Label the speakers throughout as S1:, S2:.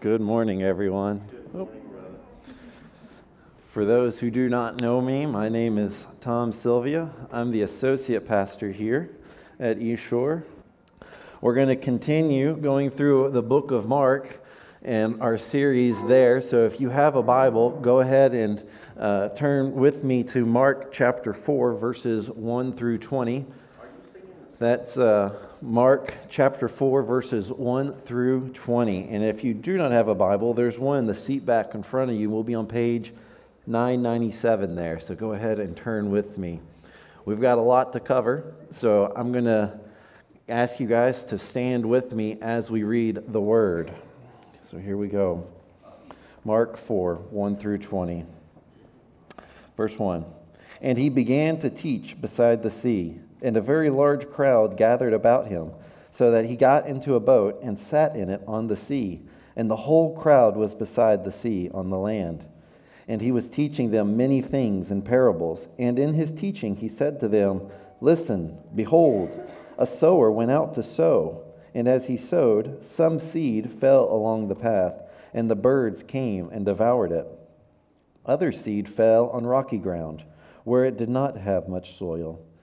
S1: Good morning, everyone. For those who do not know me, my name is Tom Sylvia. I'm the associate pastor here at East Shore. We're going to continue going through the book of Mark and our series there. So if you have a Bible, go ahead and uh, turn with me to Mark chapter 4, verses 1 through 20. That's uh, Mark chapter 4, verses 1 through 20. And if you do not have a Bible, there's one in the seat back in front of you. We'll be on page 997 there. So go ahead and turn with me. We've got a lot to cover, so I'm going to ask you guys to stand with me as we read the word. So here we go. Mark 4, 1 through 20. Verse 1 And he began to teach beside the sea and a very large crowd gathered about him, so that he got into a boat and sat in it on the sea, and the whole crowd was beside the sea on the land. And he was teaching them many things in parables. And in his teaching he said to them, Listen, behold, a sower went out to sow. And as he sowed, some seed fell along the path, and the birds came and devoured it. Other seed fell on rocky ground, where it did not have much soil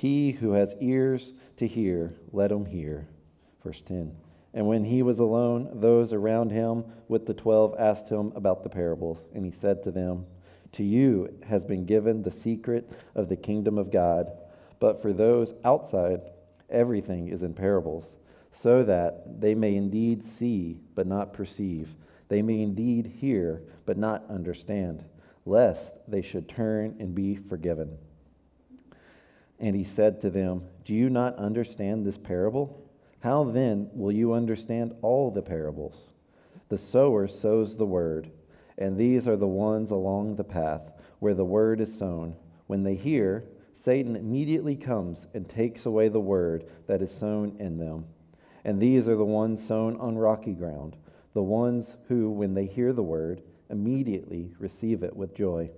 S1: He who has ears to hear, let him hear. Verse 10. And when he was alone, those around him with the twelve asked him about the parables. And he said to them, To you has been given the secret of the kingdom of God. But for those outside, everything is in parables, so that they may indeed see, but not perceive. They may indeed hear, but not understand, lest they should turn and be forgiven. And he said to them, Do you not understand this parable? How then will you understand all the parables? The sower sows the word, and these are the ones along the path where the word is sown. When they hear, Satan immediately comes and takes away the word that is sown in them. And these are the ones sown on rocky ground, the ones who, when they hear the word, immediately receive it with joy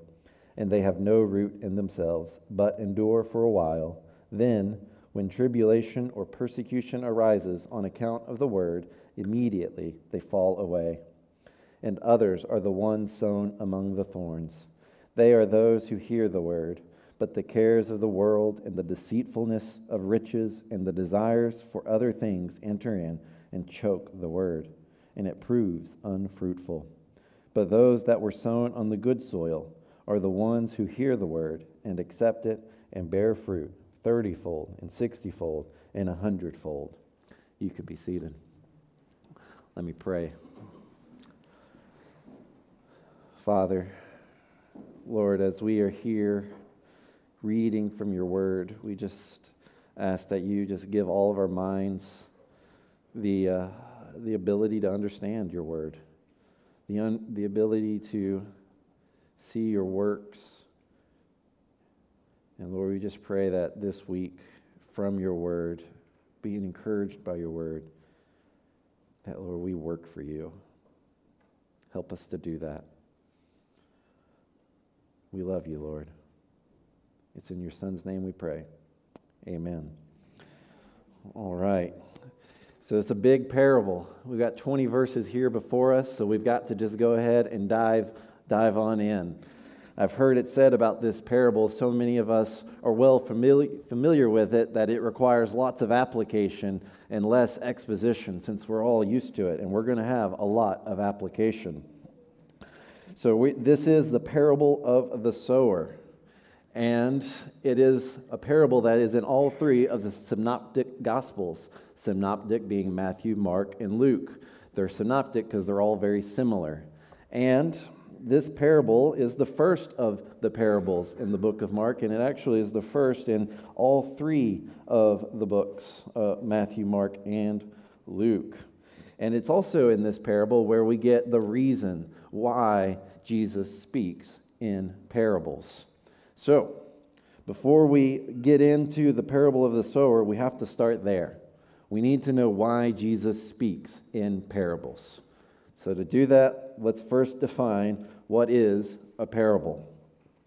S1: and they have no root in themselves, but endure for a while. Then, when tribulation or persecution arises on account of the word, immediately they fall away. And others are the ones sown among the thorns. They are those who hear the word, but the cares of the world and the deceitfulness of riches and the desires for other things enter in and choke the word, and it proves unfruitful. But those that were sown on the good soil, are the ones who hear the word and accept it and bear fruit thirtyfold and sixtyfold and a hundredfold. You could be seated. Let me pray. Father, Lord, as we are here reading from your word, we just ask that you just give all of our minds the, uh, the ability to understand your word, the, un- the ability to see your works. And Lord, we just pray that this week, from your word, being encouraged by your word, that, Lord, we work for you. Help us to do that. We love you, Lord. It's in your Son's name we pray. Amen. All right. So it's a big parable. We've got 20 verses here before us, so we've got to just go ahead and dive dive on in. I've heard it said about this parable, so many of us are well familiar, familiar with it that it requires lots of application and less exposition since we're all used to it, and we're going to have a lot of application. So, we, this is the parable of the sower, and it is a parable that is in all three of the synoptic gospels, synoptic being Matthew, Mark, and Luke. They're synoptic because they're all very similar. And this parable is the first of the parables in the book of Mark, and it actually is the first in all three of the books uh, Matthew, Mark, and Luke. And it's also in this parable where we get the reason why Jesus speaks in parables. So, before we get into the parable of the sower, we have to start there. We need to know why Jesus speaks in parables. So, to do that, let's first define what is a parable.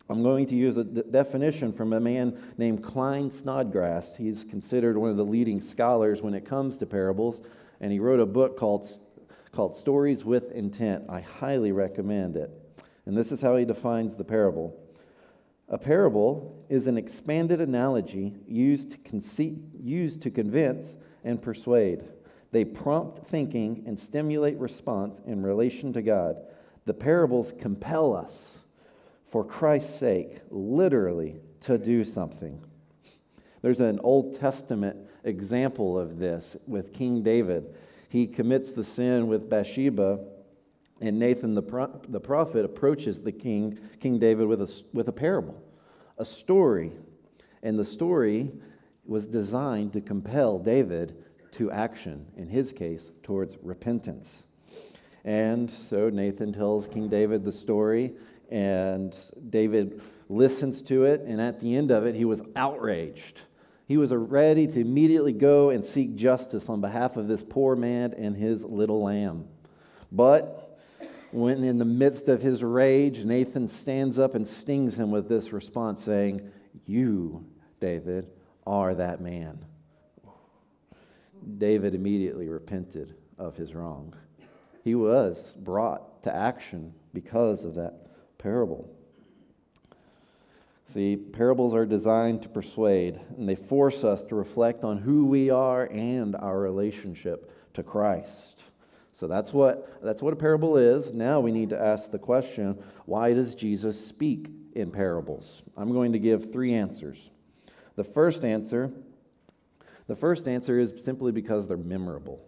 S1: I'm going to use a definition from a man named Klyne Snodgrass. He's considered one of the leading scholars when it comes to parables, and he wrote a book called, called Stories with Intent. I highly recommend it. And this is how he defines the parable A parable is an expanded analogy used to, conce- used to convince and persuade. They prompt thinking and stimulate response in relation to God. The parables compel us for Christ's sake, literally, to do something. There's an Old Testament example of this with King David. He commits the sin with Bathsheba, and Nathan the, pro- the prophet approaches the king, King David, with a, with a parable, a story. And the story was designed to compel David to action, in his case, towards repentance. And so Nathan tells King David the story, and David listens to it, and at the end of it, he was outraged. He was ready to immediately go and seek justice on behalf of this poor man and his little lamb. But when in the midst of his rage, Nathan stands up and stings him with this response, saying, You, David, are that man. David immediately repented of his wrong. He was brought to action because of that parable. See, parables are designed to persuade, and they force us to reflect on who we are and our relationship to Christ. So that's what, that's what a parable is. Now we need to ask the question why does Jesus speak in parables? I'm going to give three answers. The first answer the first answer is simply because they're memorable.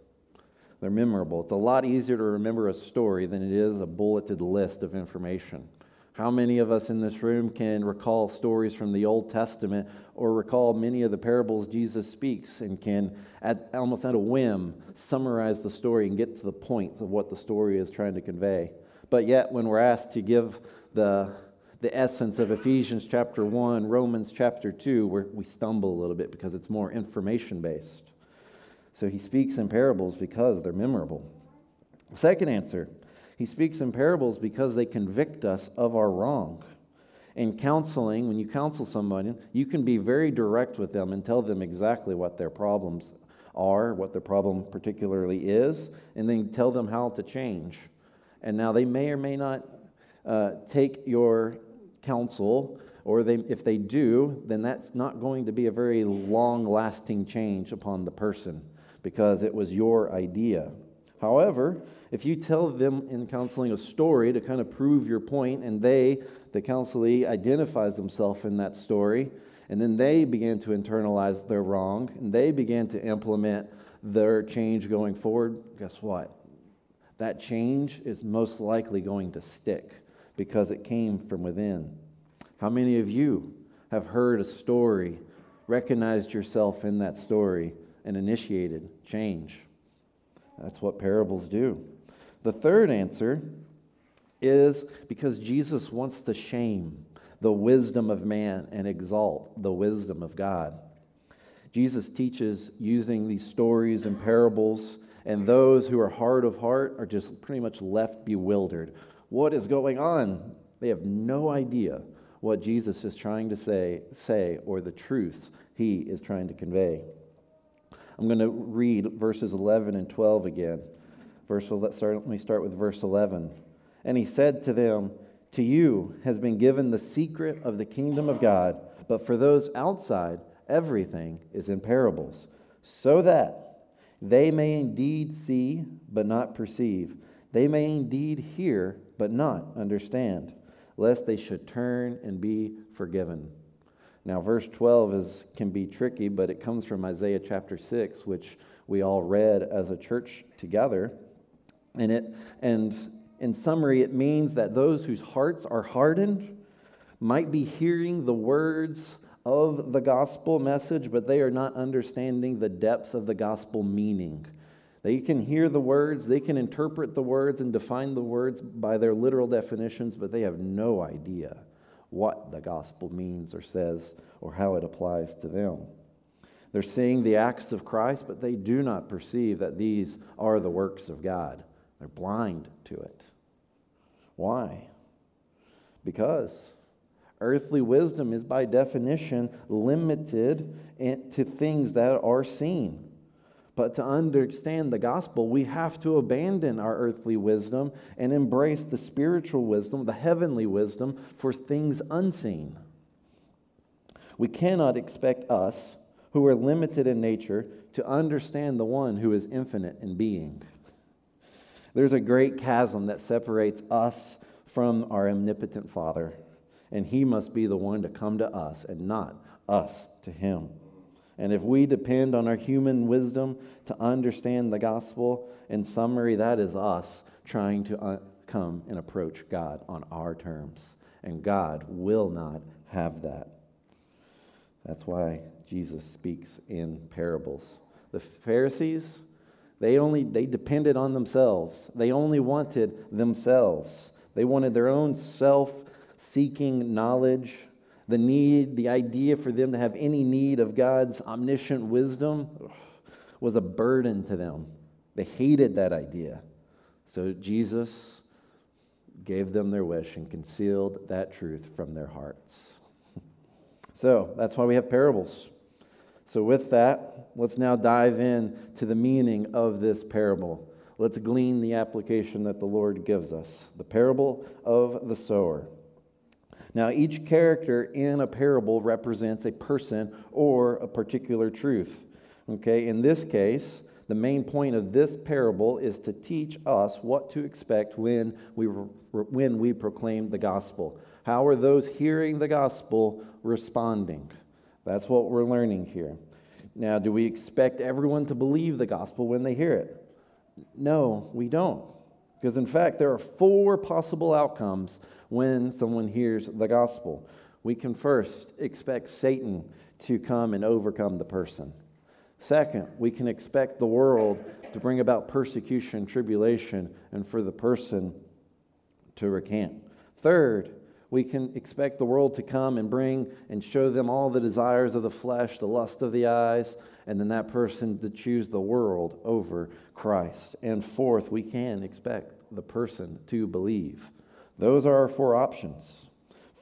S1: They're memorable. It's a lot easier to remember a story than it is a bulleted list of information. How many of us in this room can recall stories from the Old Testament or recall many of the parables Jesus speaks and can, at, almost at a whim, summarize the story and get to the points of what the story is trying to convey? But yet, when we're asked to give the, the essence of Ephesians chapter 1, Romans chapter 2, where we stumble a little bit because it's more information based. So he speaks in parables because they're memorable. Second answer he speaks in parables because they convict us of our wrong. In counseling, when you counsel somebody, you can be very direct with them and tell them exactly what their problems are, what their problem particularly is, and then tell them how to change. And now they may or may not uh, take your counsel, or they, if they do, then that's not going to be a very long lasting change upon the person because it was your idea. However, if you tell them in counseling a story to kind of prove your point, and they, the counselee, identifies themselves in that story, and then they begin to internalize their wrong, and they begin to implement their change going forward, guess what? That change is most likely going to stick because it came from within. How many of you have heard a story, recognized yourself in that story, and initiated change? That's what parables do. The third answer is because Jesus wants to shame the wisdom of man and exalt the wisdom of God. Jesus teaches using these stories and parables, and those who are hard of heart are just pretty much left bewildered. What is going on? They have no idea what Jesus is trying to say, say or the truths he is trying to convey. I'm going to read verses 11 and 12 again. Verse, let's start, let me start with verse 11. And he said to them, To you has been given the secret of the kingdom of God, but for those outside, everything is in parables, so that they may indeed see, but not perceive. They may indeed hear, but not understand, lest they should turn and be forgiven. Now, verse 12 is, can be tricky, but it comes from Isaiah chapter 6, which we all read as a church together. And, it, and in summary, it means that those whose hearts are hardened might be hearing the words of the gospel message, but they are not understanding the depth of the gospel meaning. They can hear the words, they can interpret the words and define the words by their literal definitions, but they have no idea what the gospel means or says or how it applies to them. They're seeing the acts of Christ, but they do not perceive that these are the works of God. They're blind to it. Why? Because earthly wisdom is by definition limited to things that are seen. But to understand the gospel, we have to abandon our earthly wisdom and embrace the spiritual wisdom, the heavenly wisdom for things unseen. We cannot expect us, who are limited in nature, to understand the one who is infinite in being. There's a great chasm that separates us from our omnipotent Father, and He must be the one to come to us and not us to Him. And if we depend on our human wisdom to understand the gospel, in summary, that is us trying to uh, come and approach God on our terms. And God will not have that. That's why Jesus speaks in parables. The Pharisees, they only they depended on themselves. They only wanted themselves. They wanted their own self-seeking knowledge the need, the idea for them to have any need of God's omniscient wisdom was a burden to them. They hated that idea. So Jesus gave them their wish and concealed that truth from their hearts. So that's why we have parables. So, with that, let's now dive in to the meaning of this parable. Let's glean the application that the Lord gives us the parable of the sower. Now, each character in a parable represents a person or a particular truth. Okay, in this case, the main point of this parable is to teach us what to expect when we, when we proclaim the gospel. How are those hearing the gospel responding? That's what we're learning here. Now, do we expect everyone to believe the gospel when they hear it? No, we don't. Because, in fact, there are four possible outcomes when someone hears the gospel. We can first expect Satan to come and overcome the person. Second, we can expect the world to bring about persecution, tribulation, and for the person to recant. Third, we can expect the world to come and bring and show them all the desires of the flesh, the lust of the eyes, and then that person to choose the world over Christ. And fourth, we can expect the person to believe. Those are our four options.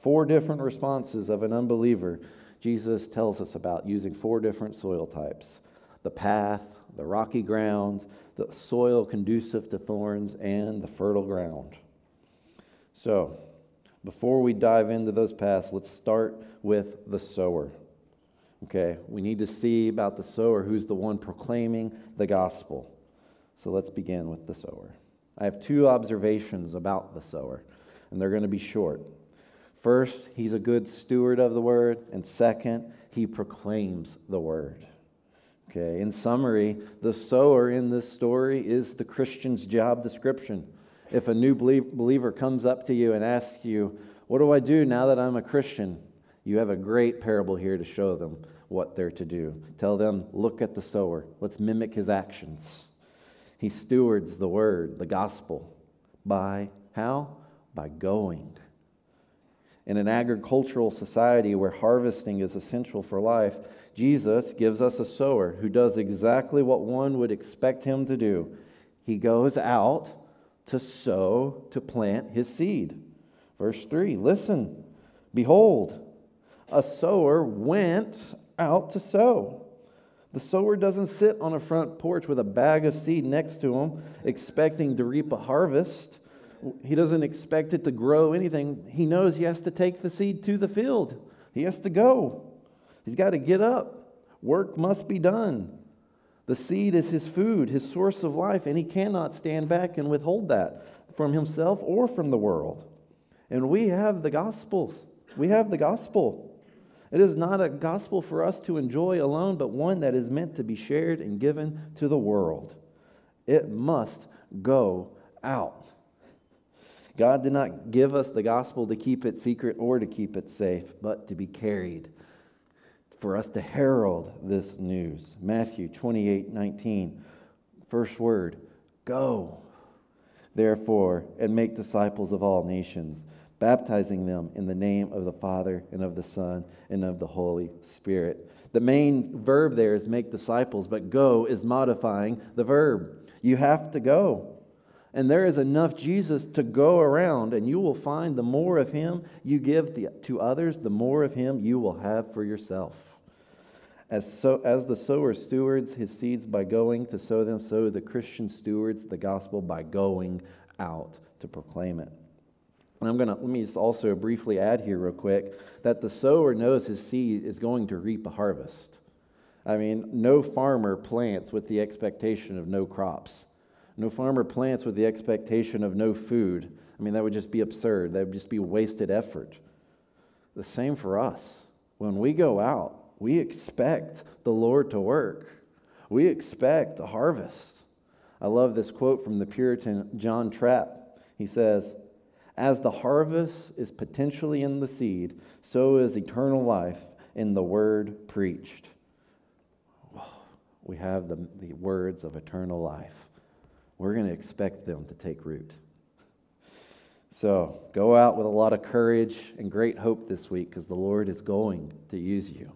S1: Four different responses of an unbeliever. Jesus tells us about using four different soil types the path, the rocky ground, the soil conducive to thorns, and the fertile ground. So, before we dive into those paths, let's start with the sower. Okay, we need to see about the sower who's the one proclaiming the gospel. So let's begin with the sower. I have two observations about the sower, and they're going to be short. First, he's a good steward of the word, and second, he proclaims the word. Okay, in summary, the sower in this story is the Christian's job description. If a new believer comes up to you and asks you, What do I do now that I'm a Christian? You have a great parable here to show them what they're to do. Tell them, Look at the sower. Let's mimic his actions. He stewards the word, the gospel, by how? By going. In an agricultural society where harvesting is essential for life, Jesus gives us a sower who does exactly what one would expect him to do. He goes out to sow, to plant his seed. Verse 3 Listen, behold, a sower went out to sow. The sower doesn't sit on a front porch with a bag of seed next to him, expecting to reap a harvest. He doesn't expect it to grow anything. He knows he has to take the seed to the field. He has to go. He's got to get up. Work must be done. The seed is his food, his source of life, and he cannot stand back and withhold that from himself or from the world. And we have the Gospels. We have the gospel. It is not a gospel for us to enjoy alone, but one that is meant to be shared and given to the world. It must go out. God did not give us the gospel to keep it secret or to keep it safe, but to be carried, for us to herald this news. Matthew 28 19. First word go, therefore, and make disciples of all nations, baptizing them in the name of the Father and of the Son and of the Holy Spirit. The main verb there is make disciples, but go is modifying the verb. You have to go. And there is enough Jesus to go around, and you will find the more of him you give the, to others, the more of him you will have for yourself. As, so, as the sower stewards his seeds by going to sow them, so the Christian stewards the gospel by going out to proclaim it. And I'm going to let me just also briefly add here, real quick, that the sower knows his seed is going to reap a harvest. I mean, no farmer plants with the expectation of no crops. No farmer plants with the expectation of no food. I mean, that would just be absurd. That would just be wasted effort. The same for us. When we go out, we expect the Lord to work, we expect a harvest. I love this quote from the Puritan John Trapp. He says, As the harvest is potentially in the seed, so is eternal life in the word preached. We have the, the words of eternal life we're going to expect them to take root. So go out with a lot of courage and great hope this week because the Lord is going to use you.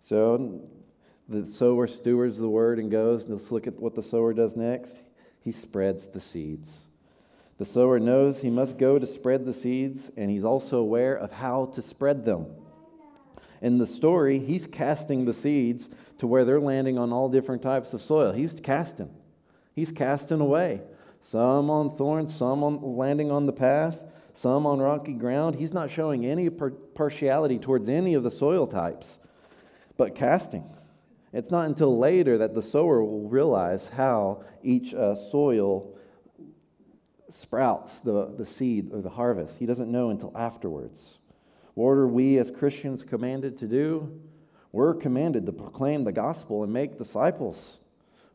S1: So the sower stewards the word and goes. Let's look at what the sower does next. He spreads the seeds. The sower knows he must go to spread the seeds, and he's also aware of how to spread them. In the story, he's casting the seeds to where they're landing on all different types of soil. He's casting. He's casting away. Some on thorns, some on landing on the path, some on rocky ground. He's not showing any partiality towards any of the soil types, but casting. It's not until later that the sower will realize how each uh, soil sprouts the, the seed or the harvest. He doesn't know until afterwards. What are we as Christians commanded to do? We're commanded to proclaim the gospel and make disciples.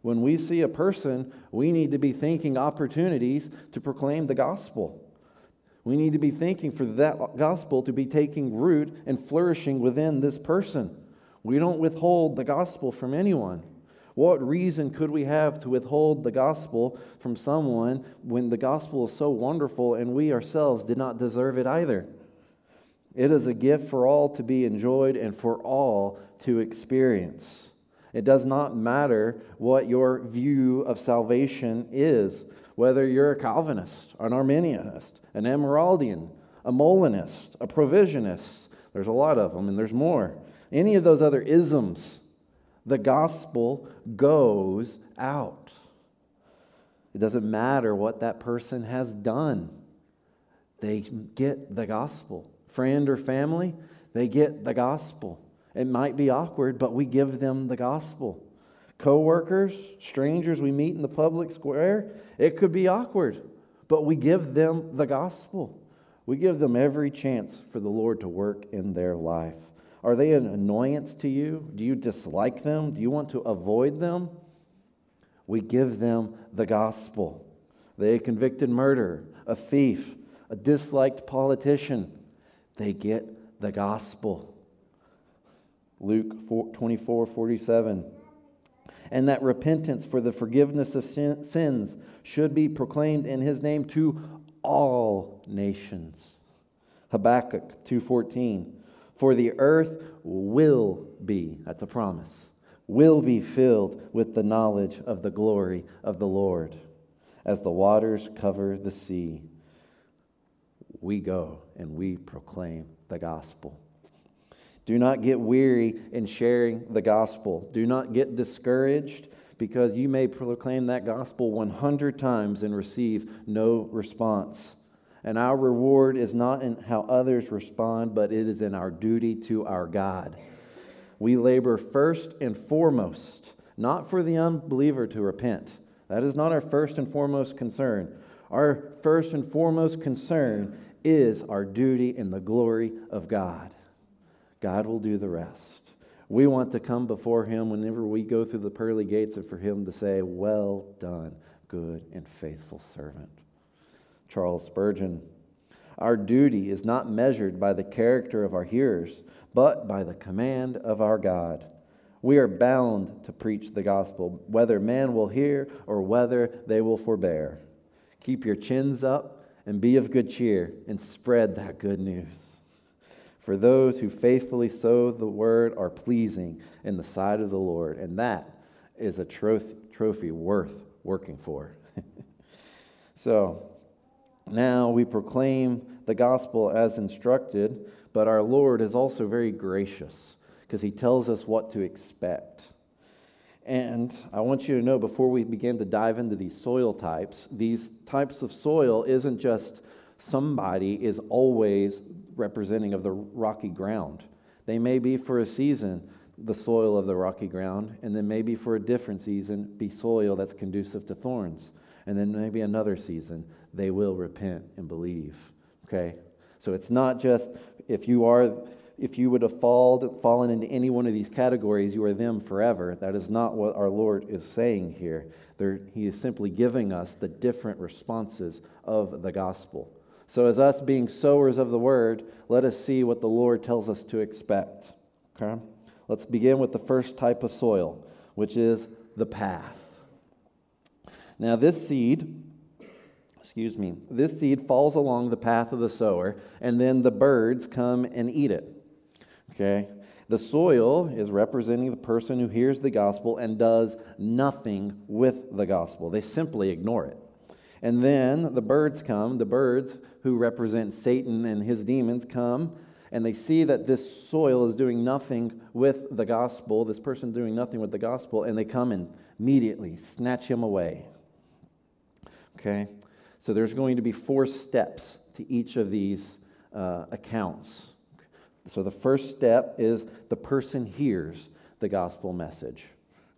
S1: When we see a person, we need to be thinking opportunities to proclaim the gospel. We need to be thinking for that gospel to be taking root and flourishing within this person. We don't withhold the gospel from anyone. What reason could we have to withhold the gospel from someone when the gospel is so wonderful and we ourselves did not deserve it either? It is a gift for all to be enjoyed and for all to experience. It does not matter what your view of salvation is, whether you're a Calvinist, an Arminianist, an Amyraldian, a Molinist, a Provisionist. There's a lot of them, and there's more. Any of those other isms, the gospel goes out. It doesn't matter what that person has done, they get the gospel. Friend or family, they get the gospel. It might be awkward, but we give them the gospel. Co-workers, strangers we meet in the public square, it could be awkward, but we give them the gospel. We give them every chance for the Lord to work in their life. Are they an annoyance to you? Do you dislike them? Do you want to avoid them? We give them the gospel. They a convicted murderer, a thief, a disliked politician. They get the gospel. Luke 24 47. And that repentance for the forgiveness of sin, sins should be proclaimed in his name to all nations. Habakkuk 2:14 For the earth will be that's a promise will be filled with the knowledge of the glory of the Lord as the waters cover the sea we go and we proclaim the gospel do not get weary in sharing the gospel. Do not get discouraged because you may proclaim that gospel 100 times and receive no response. And our reward is not in how others respond, but it is in our duty to our God. We labor first and foremost, not for the unbeliever to repent. That is not our first and foremost concern. Our first and foremost concern is our duty in the glory of God. God will do the rest. We want to come before Him whenever we go through the pearly gates and for Him to say, Well done, good and faithful servant. Charles Spurgeon. Our duty is not measured by the character of our hearers, but by the command of our God. We are bound to preach the gospel, whether man will hear or whether they will forbear. Keep your chins up and be of good cheer and spread that good news. For those who faithfully sow the word are pleasing in the sight of the Lord, and that is a trophy, worth working for. so now we proclaim the gospel as instructed, but our Lord is also very gracious because he tells us what to expect. And I want you to know before we begin to dive into these soil types, these types of soil isn't just somebody is always representing of the rocky ground. They may be for a season the soil of the rocky ground, and then maybe for a different season be soil that's conducive to thorns. And then maybe another season they will repent and believe. Okay? So it's not just if you are if you would have fall, fallen into any one of these categories, you are them forever. That is not what our Lord is saying here. There, he is simply giving us the different responses of the gospel. So, as us being sowers of the word, let us see what the Lord tells us to expect. Okay? Let's begin with the first type of soil, which is the path. Now, this seed, excuse me, this seed falls along the path of the sower, and then the birds come and eat it. Okay? The soil is representing the person who hears the gospel and does nothing with the gospel. They simply ignore it. And then the birds come, the birds who represent Satan and his demons come, and they see that this soil is doing nothing with the gospel, this person doing nothing with the gospel, and they come and immediately snatch him away. Okay? So there's going to be four steps to each of these uh, accounts. So the first step is the person hears the gospel message.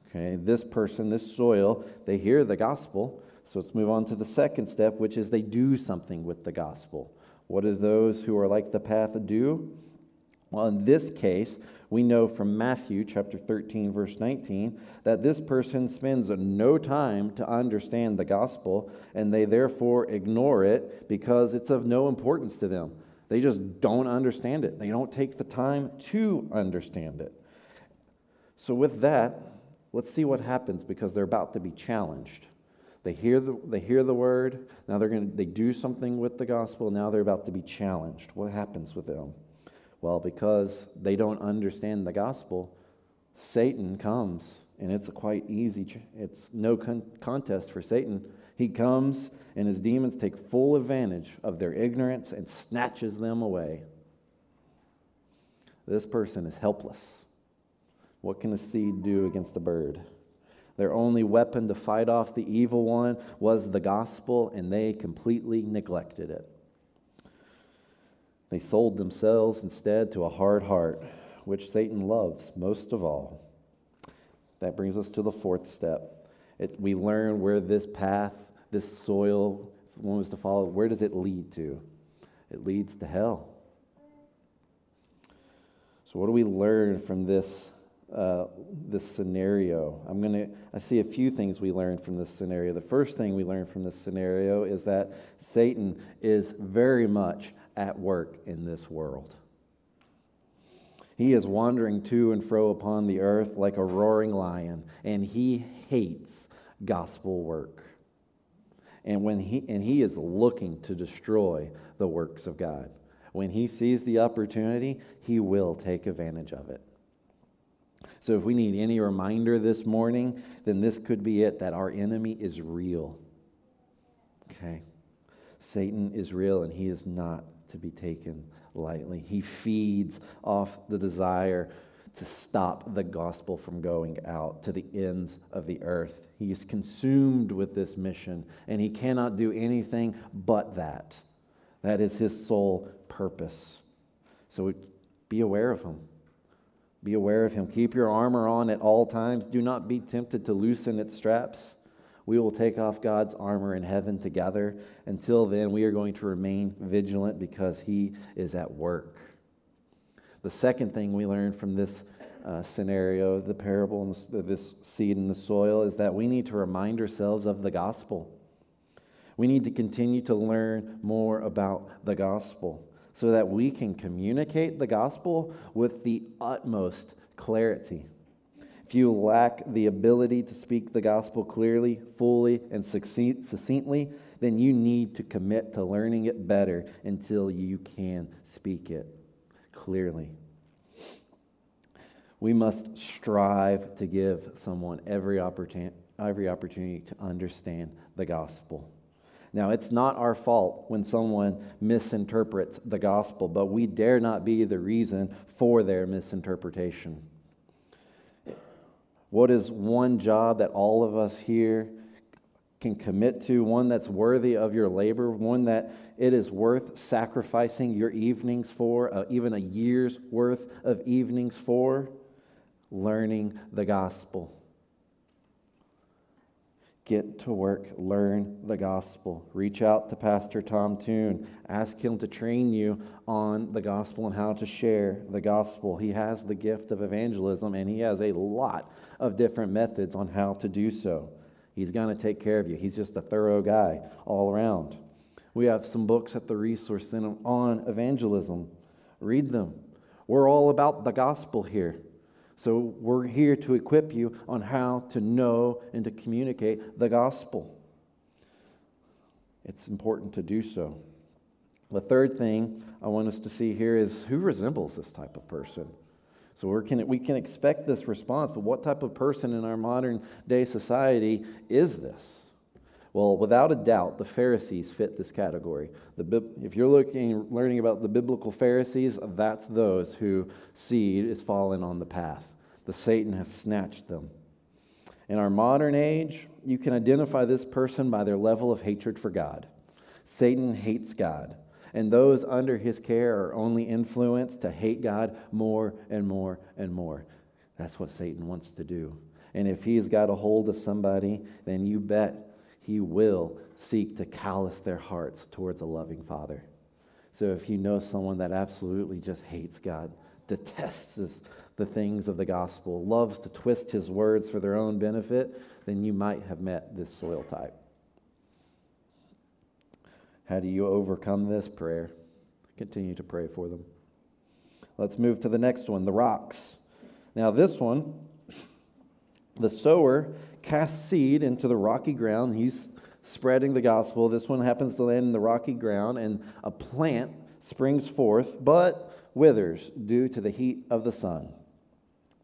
S1: Okay, this person, this soil, they hear the gospel. So let's move on to the second step, which is they do something with the gospel. What do those who are like the path do? Well, in this case, we know from Matthew chapter 13, verse 19, that this person spends no time to understand the gospel, and they therefore ignore it because it's of no importance to them. They just don't understand it. They don't take the time to understand it. So, with that, let's see what happens because they're about to be challenged. They hear the, they hear the word, now they're going to, they do something with the gospel, now they're about to be challenged. What happens with them? Well, because they don't understand the gospel, Satan comes, and it's a quite easy, it's no con- contest for Satan he comes and his demons take full advantage of their ignorance and snatches them away. This person is helpless. What can a seed do against a bird? Their only weapon to fight off the evil one was the gospel, and they completely neglected it. They sold themselves instead to a hard heart, which Satan loves most of all. That brings us to the fourth step it, we learn where this path, this soil, one was to follow, where does it lead to? It leads to hell. So, what do we learn from this, uh, this scenario? I'm going to, I see a few things we learn from this scenario. The first thing we learn from this scenario is that Satan is very much at work in this world. He is wandering to and fro upon the earth like a roaring lion, and he hates gospel work. And when he and he is looking to destroy the works of God. When he sees the opportunity, he will take advantage of it. So if we need any reminder this morning, then this could be it that our enemy is real. Okay? Satan is real and he is not to be taken lightly. He feeds off the desire to stop the gospel from going out to the ends of the earth. He is consumed with this mission, and he cannot do anything but that. That is his sole purpose. So be aware of him. Be aware of him. Keep your armor on at all times. Do not be tempted to loosen its straps. We will take off God's armor in heaven together. Until then, we are going to remain vigilant because He is at work. The second thing we learn from this uh, scenario, the parable and this, this seed in the soil, is that we need to remind ourselves of the gospel. We need to continue to learn more about the gospel so that we can communicate the gospel with the utmost clarity. If you lack the ability to speak the gospel clearly, fully, and succinctly, then you need to commit to learning it better until you can speak it clearly. We must strive to give someone every opportunity, every opportunity to understand the gospel. Now, it's not our fault when someone misinterprets the gospel, but we dare not be the reason for their misinterpretation. What is one job that all of us here can commit to, one that's worthy of your labor, one that it is worth sacrificing your evenings for, uh, even a year's worth of evenings for? Learning the gospel. Get to work, learn the gospel. Reach out to Pastor Tom Toon. Ask him to train you on the gospel and how to share the gospel. He has the gift of evangelism and he has a lot of different methods on how to do so. He's going to take care of you. He's just a thorough guy all around. We have some books at the Resource Center on evangelism. Read them. We're all about the gospel here. So we're here to equip you on how to know and to communicate the gospel. It's important to do so. The third thing I want us to see here is who resembles this type of person? So we can, we can expect this response, but what type of person in our modern day society is this? Well, without a doubt, the Pharisees fit this category. The, if you're looking, learning about the biblical Pharisees, that's those who seed is fallen on the path. The Satan has snatched them. In our modern age, you can identify this person by their level of hatred for God. Satan hates God, and those under his care are only influenced to hate God more and more and more. That's what Satan wants to do. And if he's got a hold of somebody, then you bet he will seek to callous their hearts towards a loving Father. So if you know someone that absolutely just hates God, detests the things of the gospel, loves to twist his words for their own benefit, then you might have met this soil type. How do you overcome this prayer? Continue to pray for them. Let's move to the next one the rocks. Now, this one, the sower casts seed into the rocky ground. He's spreading the gospel. This one happens to land in the rocky ground, and a plant springs forth, but withers due to the heat of the sun.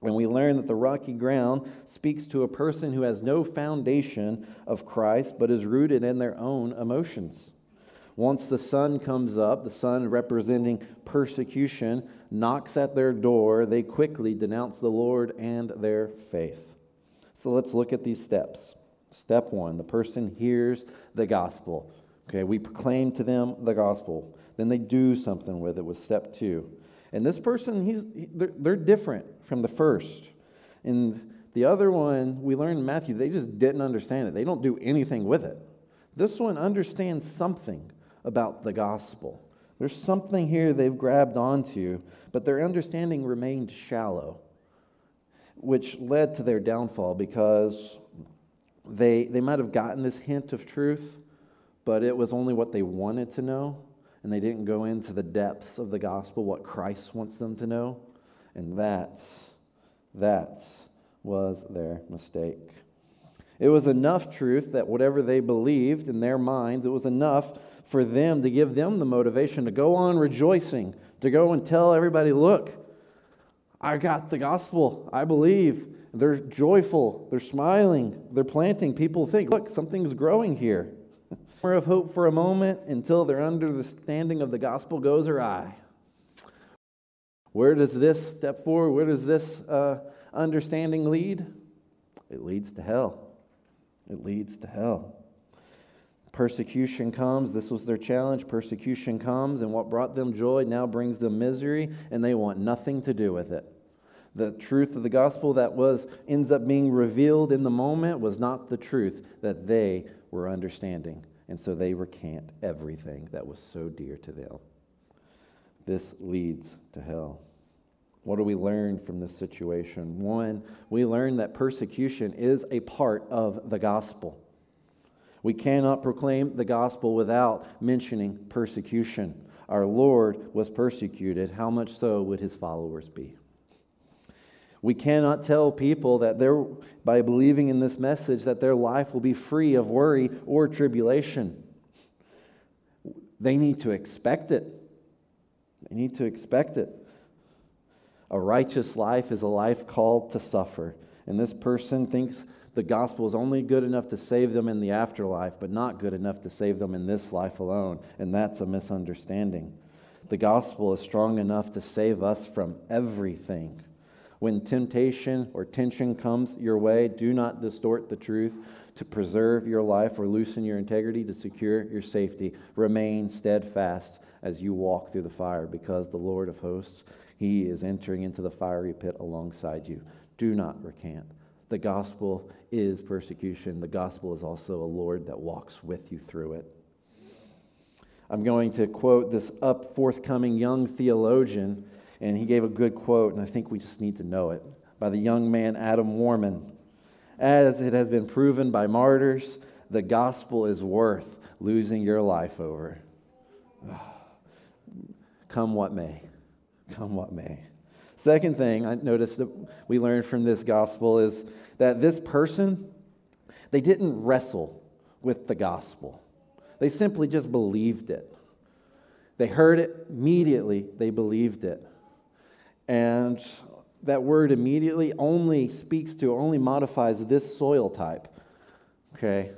S1: And we learn that the rocky ground speaks to a person who has no foundation of Christ, but is rooted in their own emotions. Once the sun comes up, the sun representing persecution, knocks at their door, they quickly denounce the Lord and their faith. So let's look at these steps. Step one the person hears the gospel. Okay, we proclaim to them the gospel. Then they do something with it with step two. And this person, he's, they're, they're different from the first. And the other one, we learned in Matthew, they just didn't understand it. They don't do anything with it. This one understands something about the gospel. There's something here they've grabbed onto, but their understanding remained shallow which led to their downfall because they, they might have gotten this hint of truth, but it was only what they wanted to know, and they didn't go into the depths of the gospel, what Christ wants them to know. And that, that was their mistake. It was enough truth that whatever they believed in their minds, it was enough for them to give them the motivation to go on rejoicing, to go and tell everybody, look, I got the gospel. I believe. They're joyful. They're smiling. They're planting. People think, look, something's growing here. More of hope for a moment until their understanding of the gospel goes awry. Where does this step forward? Where does this uh, understanding lead? It leads to hell. It leads to hell. Persecution comes. This was their challenge. Persecution comes, and what brought them joy now brings them misery, and they want nothing to do with it. The truth of the gospel that was ends up being revealed in the moment was not the truth that they were understanding. And so they recant everything that was so dear to them. This leads to hell. What do we learn from this situation? One, we learn that persecution is a part of the gospel. We cannot proclaim the gospel without mentioning persecution. Our Lord was persecuted. How much so would his followers be? We cannot tell people that they're, by believing in this message, that their life will be free of worry or tribulation. They need to expect it. They need to expect it. A righteous life is a life called to suffer. And this person thinks the gospel is only good enough to save them in the afterlife, but not good enough to save them in this life alone. And that's a misunderstanding. The gospel is strong enough to save us from everything. When temptation or tension comes your way, do not distort the truth to preserve your life or loosen your integrity to secure your safety. Remain steadfast as you walk through the fire because the Lord of hosts, he is entering into the fiery pit alongside you. Do not recant. The gospel is persecution. The gospel is also a Lord that walks with you through it. I'm going to quote this up forthcoming young theologian, and he gave a good quote, and I think we just need to know it, by the young man Adam Warman. As it has been proven by martyrs, the gospel is worth losing your life over. Ah, come what may. Come what may. Second thing I noticed that we learned from this gospel is that this person, they didn't wrestle with the gospel. They simply just believed it. They heard it immediately, they believed it. And that word immediately only speaks to, only modifies this soil type. Okay?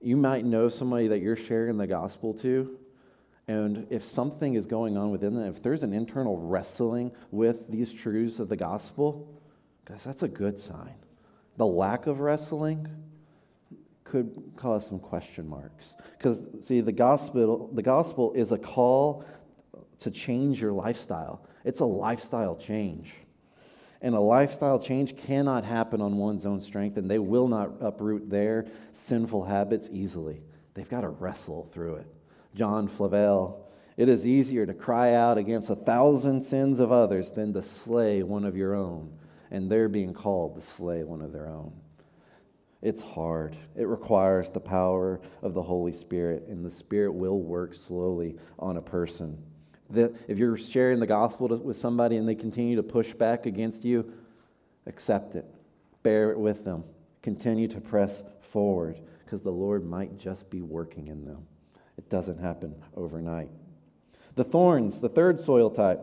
S1: You might know somebody that you're sharing the gospel to, and if something is going on within them, if there's an internal wrestling with these truths of the gospel, guys, that's a good sign. The lack of wrestling, could cause some question marks. Because, see, the gospel, the gospel is a call to change your lifestyle, it's a lifestyle change. And a lifestyle change cannot happen on one's own strength, and they will not uproot their sinful habits easily. They've got to wrestle through it. John Flavel, it is easier to cry out against a thousand sins of others than to slay one of your own. And they're being called to slay one of their own. It's hard. It requires the power of the Holy Spirit, and the Spirit will work slowly on a person. If you're sharing the gospel with somebody and they continue to push back against you, accept it. Bear it with them. Continue to press forward because the Lord might just be working in them. It doesn't happen overnight. The thorns, the third soil type.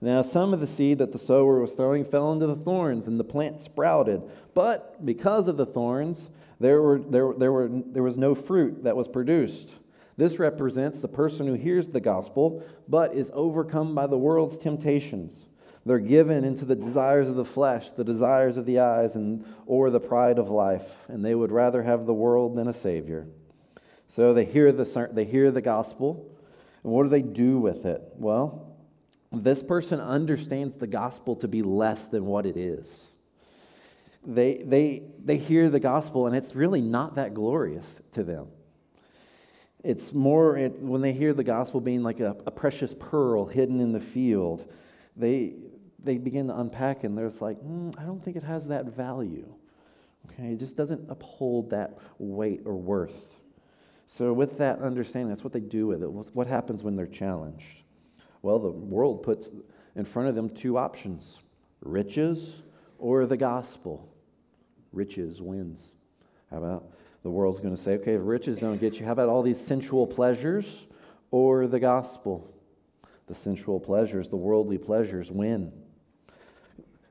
S1: Now, some of the seed that the sower was throwing fell into the thorns, and the plant sprouted. But because of the thorns, there, were, there, there, were, there was no fruit that was produced. This represents the person who hears the gospel, but is overcome by the world's temptations. They're given into the desires of the flesh, the desires of the eyes, and, or the pride of life, and they would rather have the world than a Savior. So they hear the, they hear the gospel, and what do they do with it? Well, this person understands the gospel to be less than what it is. They, they, they hear the gospel, and it's really not that glorious to them. It's more it, when they hear the gospel being like a, a, precious pearl hidden in the field, they, they begin to unpack, and they're like, mm, I don't think it has that value. Okay, it just doesn't uphold that weight or worth. So, with that understanding, that's what they do with it. What happens when they're challenged? Well, the world puts in front of them two options riches or the gospel. Riches wins. How about the world's going to say, okay, if riches don't get you, how about all these sensual pleasures or the gospel? The sensual pleasures, the worldly pleasures win.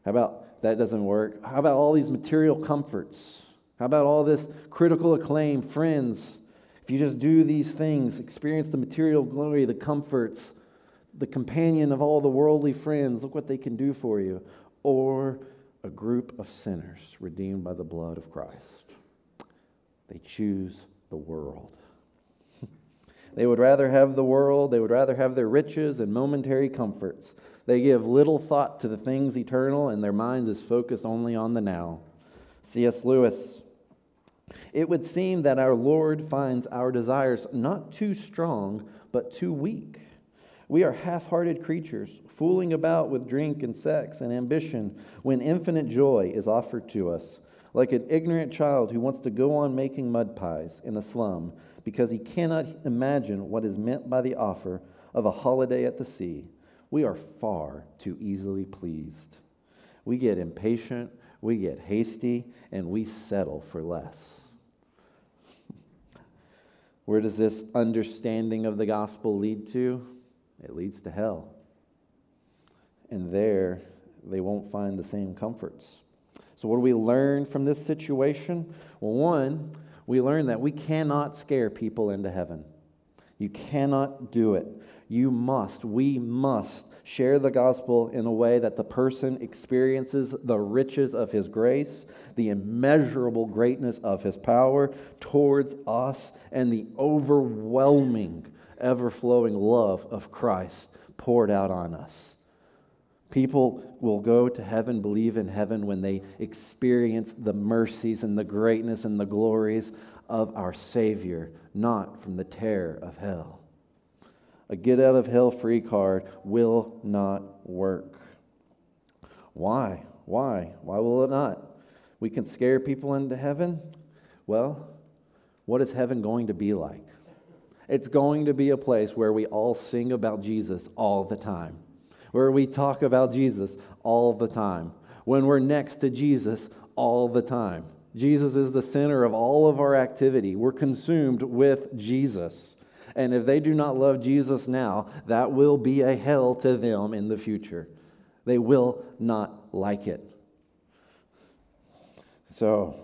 S1: How about that doesn't work? How about all these material comforts? How about all this critical acclaim, friends? If you just do these things, experience the material glory, the comforts, the companion of all the worldly friends, look what they can do for you, or a group of sinners redeemed by the blood of Christ. They choose the world. they would rather have the world, they would rather have their riches and momentary comforts. They give little thought to the things eternal, and their minds is focused only on the now. C.S. Lewis. It would seem that our Lord finds our desires not too strong, but too weak. We are half hearted creatures, fooling about with drink and sex and ambition when infinite joy is offered to us, like an ignorant child who wants to go on making mud pies in a slum because he cannot imagine what is meant by the offer of a holiday at the sea. We are far too easily pleased. we get impatient, we get hasty, and we settle for less. Where does this understanding of the gospel lead to? It leads to hell. And there, they won't find the same comforts. So, what do we learn from this situation? Well, one, we learn that we cannot scare people into heaven. You cannot do it. You must, we must share the gospel in a way that the person experiences the riches of his grace, the immeasurable greatness of his power towards us, and the overwhelming, ever flowing love of Christ poured out on us. People will go to heaven, believe in heaven when they experience the mercies and the greatness and the glories of our Savior, not from the terror of hell. A get out of hell free card will not work. Why? Why? Why will it not? We can scare people into heaven. Well, what is heaven going to be like? It's going to be a place where we all sing about Jesus all the time, where we talk about Jesus all the time, when we're next to Jesus all the time. Jesus is the center of all of our activity. We're consumed with Jesus. And if they do not love Jesus now, that will be a hell to them in the future. They will not like it. So,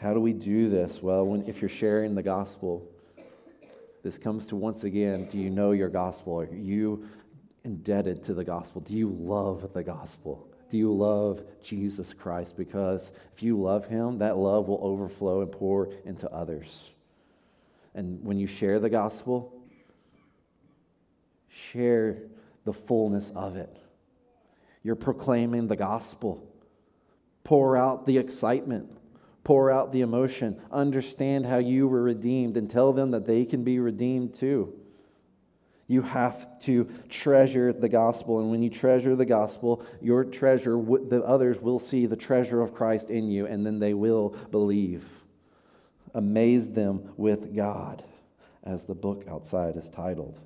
S1: how do we do this? Well, when, if you're sharing the gospel, this comes to once again do you know your gospel? Are you indebted to the gospel? Do you love the gospel? Do you love Jesus Christ? Because if you love him, that love will overflow and pour into others. And when you share the gospel, share the fullness of it. You're proclaiming the gospel. Pour out the excitement, pour out the emotion, understand how you were redeemed, and tell them that they can be redeemed too. You have to treasure the gospel. And when you treasure the gospel, your treasure, the others will see the treasure of Christ in you, and then they will believe. Amaze them with God, as the book outside is titled.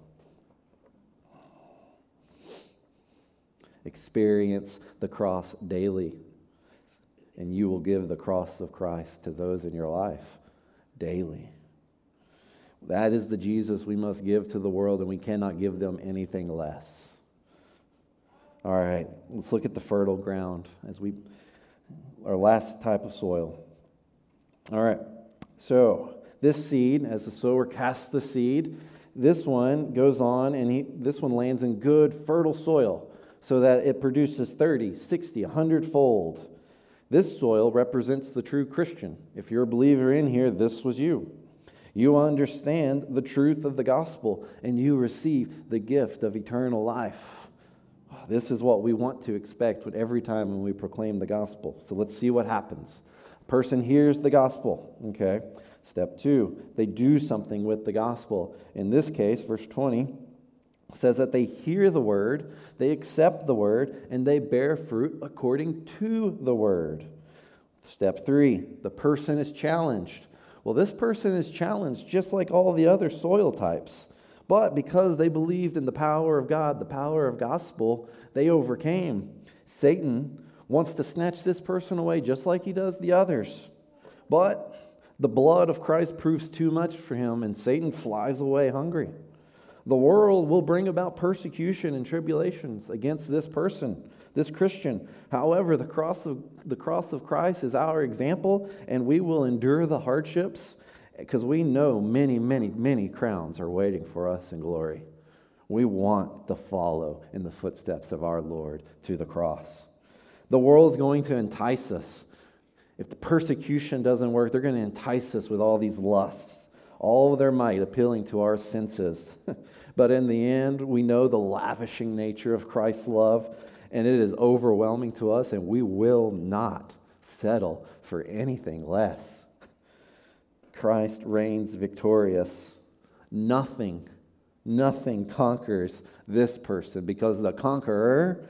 S1: Experience the cross daily, and you will give the cross of Christ to those in your life daily. That is the Jesus we must give to the world, and we cannot give them anything less. All right, let's look at the fertile ground as we, our last type of soil. All right, so this seed, as the sower casts the seed, this one goes on and he, this one lands in good, fertile soil so that it produces 30, 60, 100 fold. This soil represents the true Christian. If you're a believer in here, this was you. You understand the truth of the gospel and you receive the gift of eternal life. This is what we want to expect every time when we proclaim the gospel. So let's see what happens. Person hears the gospel, okay? Step two, they do something with the gospel. In this case, verse 20 says that they hear the word, they accept the word, and they bear fruit according to the word. Step three, the person is challenged. Well, this person is challenged just like all the other soil types. But because they believed in the power of God, the power of gospel, they overcame. Satan wants to snatch this person away just like he does the others. But the blood of Christ proves too much for him, and Satan flies away hungry. The world will bring about persecution and tribulations against this person this Christian. However, the cross of, the cross of Christ is our example, and we will endure the hardships because we know many, many, many crowns are waiting for us in glory. We want to follow in the footsteps of our Lord to the cross. The world is going to entice us. If the persecution doesn't work, they're going to entice us with all these lusts, all of their might appealing to our senses. but in the end, we know the lavishing nature of Christ's love and it is overwhelming to us, and we will not settle for anything less. Christ reigns victorious. Nothing, nothing conquers this person because the conqueror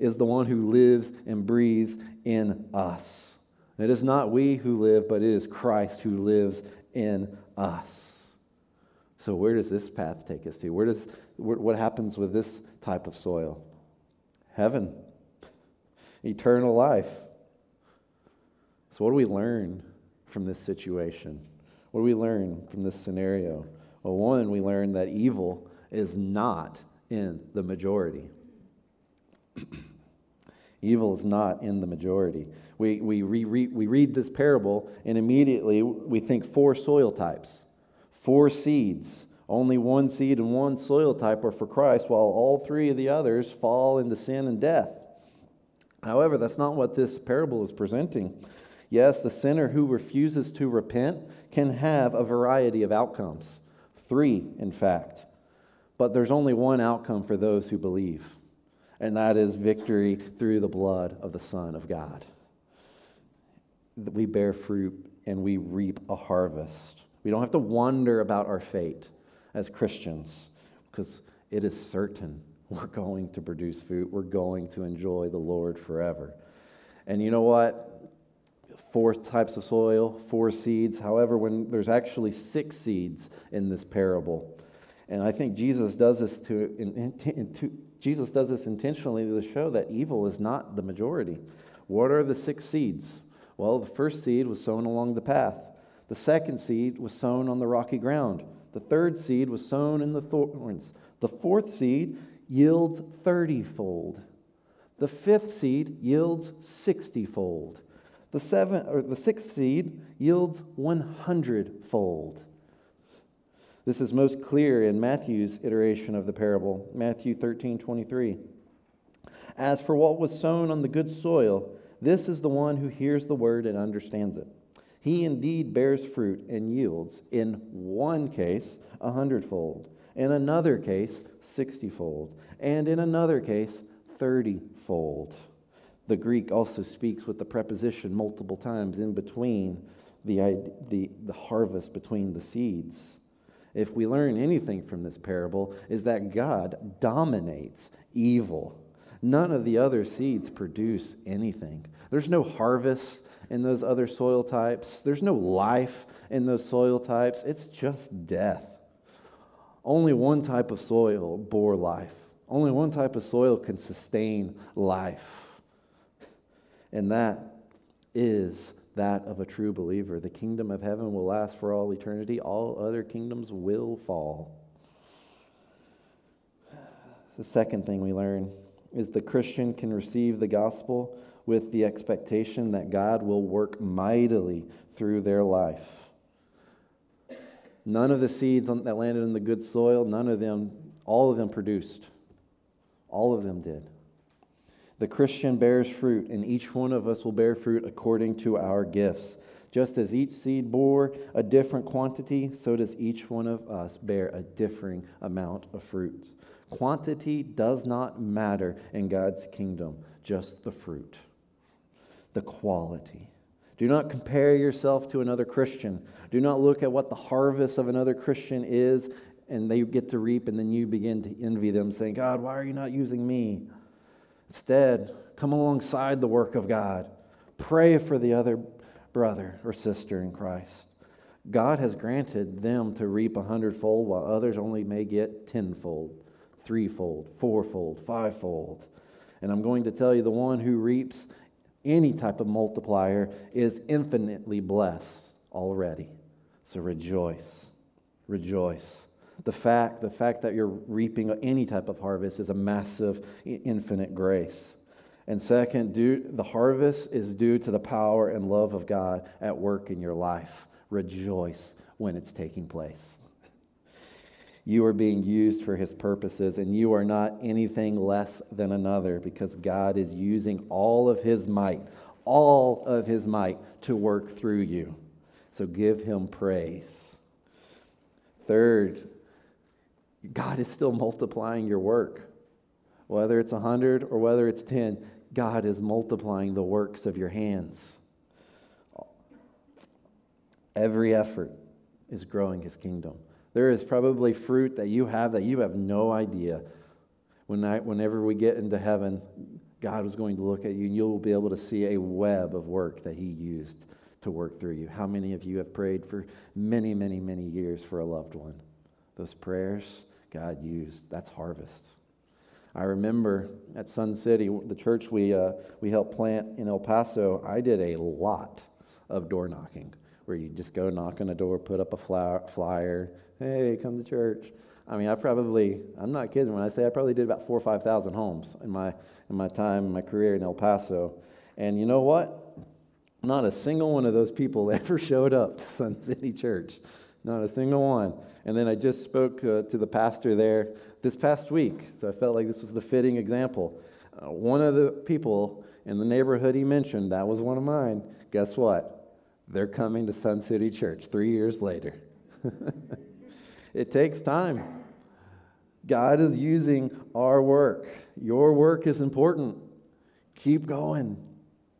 S1: is the one who lives and breathes in us. It is not we who live, but it is Christ who lives in us. So, where does this path take us to? Where does, what happens with this type of soil? Heaven. eternal life. So, what do we learn from this situation? What do we learn from this scenario? Well, one, we learn that evil is not in the majority. evil is not in the majority. We, we, re, we read this parable, and immediately we think four soil types, four seeds. Only one seed and one soil type are for Christ, while all three of the others fall into sin and death. However, that's not what this parable is presenting. Yes, the sinner who refuses to repent can have a variety of outcomes. Three, in fact. But there's only one outcome for those who believe, and that is victory through the blood of the Son of God. We bear fruit and we reap a harvest. We don't have to wonder about our fate as Christians because it is certain we're going to produce fruit. We're going to enjoy the Lord forever. And you know what? four types of soil, four seeds. However, when there's actually six seeds in this parable, and I think Jesus does this to, in, in, to Jesus does this intentionally to show that evil is not the majority. What are the six seeds? Well, the first seed was sown along the path. The second seed was sown on the rocky ground. The third seed was sown in the thorns. The fourth seed yields thirtyfold. The fifth seed yields sixtyfold. The, seven, or the sixth seed yields 100 fold. This is most clear in Matthew's iteration of the parable, Matthew 13 23. As for what was sown on the good soil, this is the one who hears the word and understands it. He indeed bears fruit and yields, in one case, a hundredfold, in another case, sixtyfold, and in another case, thirtyfold. The Greek also speaks with the preposition multiple times in between the, the, the harvest, between the seeds. If we learn anything from this parable, is that God dominates evil. None of the other seeds produce anything. There's no harvest in those other soil types, there's no life in those soil types. It's just death. Only one type of soil bore life, only one type of soil can sustain life and that is that of a true believer. The kingdom of heaven will last for all eternity, all other kingdoms will fall. The second thing we learn is the Christian can receive the gospel with the expectation that God will work mightily through their life. None of the seeds that landed in the good soil, none of them, all of them produced. All of them did. The Christian bears fruit, and each one of us will bear fruit according to our gifts. Just as each seed bore a different quantity, so does each one of us bear a differing amount of fruit. Quantity does not matter in God's kingdom, just the fruit, the quality. Do not compare yourself to another Christian. Do not look at what the harvest of another Christian is and they get to reap, and then you begin to envy them, saying, God, why are you not using me? Instead, come alongside the work of God. Pray for the other brother or sister in Christ. God has granted them to reap a hundredfold, while others only may get tenfold, threefold, fourfold, fivefold. And I'm going to tell you the one who reaps any type of multiplier is infinitely blessed already. So rejoice. Rejoice. The fact, the fact that you're reaping any type of harvest is a massive, infinite grace. And second, due, the harvest is due to the power and love of God at work in your life. Rejoice when it's taking place. You are being used for his purposes, and you are not anything less than another because God is using all of his might, all of his might to work through you. So give him praise. Third, God is still multiplying your work. Whether it's a 100 or whether it's 10, God is multiplying the works of your hands. Every effort is growing his kingdom. There is probably fruit that you have that you have no idea. When I, whenever we get into heaven, God is going to look at you and you'll be able to see a web of work that he used to work through you. How many of you have prayed for many, many, many years for a loved one? Those prayers God used. That's harvest. I remember at Sun City, the church we, uh, we helped plant in El Paso, I did a lot of door knocking where you just go knock on a door, put up a flyer, hey, come to church. I mean, I probably, I'm not kidding when I say I probably did about four or 5,000 homes in my, in my time, in my career in El Paso. And you know what? Not a single one of those people ever showed up to Sun City Church. Not a single one. And then I just spoke uh, to the pastor there this past week, so I felt like this was the fitting example. Uh, one of the people in the neighborhood he mentioned, that was one of mine. Guess what? They're coming to Sun City Church three years later. it takes time. God is using our work. Your work is important. Keep going.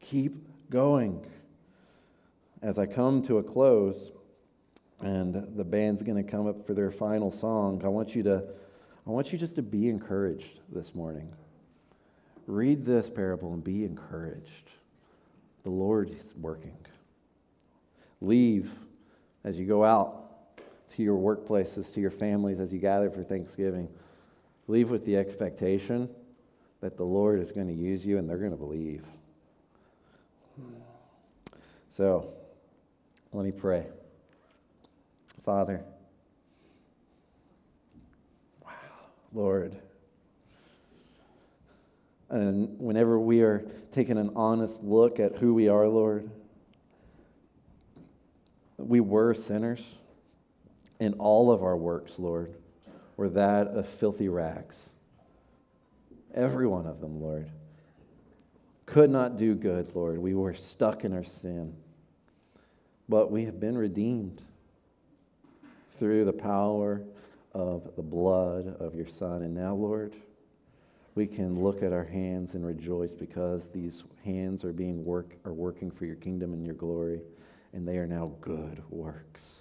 S1: Keep going. As I come to a close, and the band's going to come up for their final song, I want you to I want you just to be encouraged this morning. Read this parable and be encouraged. The Lord is working. Leave as you go out to your workplaces, to your families, as you gather for Thanksgiving. Leave with the expectation that the Lord is going to use you and they're going to believe. So, let me pray. Father, wow, Lord. And whenever we are taking an honest look at who we are, Lord, we were sinners, and all of our works, Lord, were that of filthy rags. Every one of them, Lord. Could not do good, Lord. We were stuck in our sin. But we have been redeemed through the power of the blood of your Son. And now, Lord, we can look at our hands and rejoice because these hands are being work are working for your kingdom and your glory, and they are now good works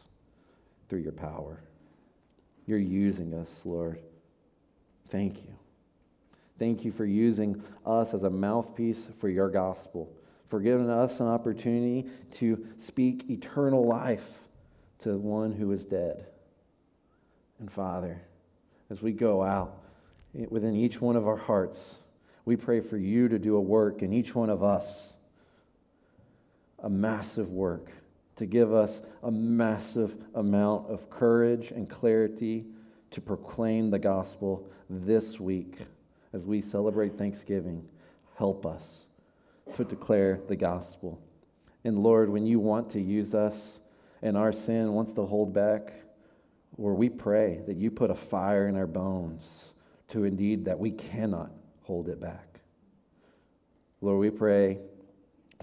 S1: through your power. You're using us, Lord. Thank you. Thank you for using us as a mouthpiece for your gospel, for giving us an opportunity to speak eternal life to one who is dead. And Father, as we go out within each one of our hearts, we pray for you to do a work in each one of us, a massive work, to give us a massive amount of courage and clarity to proclaim the gospel this week as we celebrate Thanksgiving. Help us to declare the gospel. And Lord, when you want to use us and our sin wants to hold back, or we pray that you put a fire in our bones to indeed that we cannot hold it back. Lord, we pray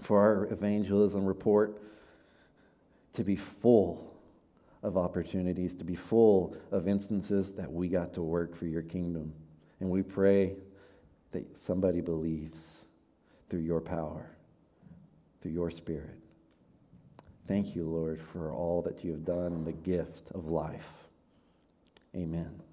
S1: for our evangelism report to be full of opportunities, to be full of instances that we got to work for your kingdom. And we pray that somebody believes through your power, through your spirit. Thank you, Lord, for all that you have done and the gift of life. Amen.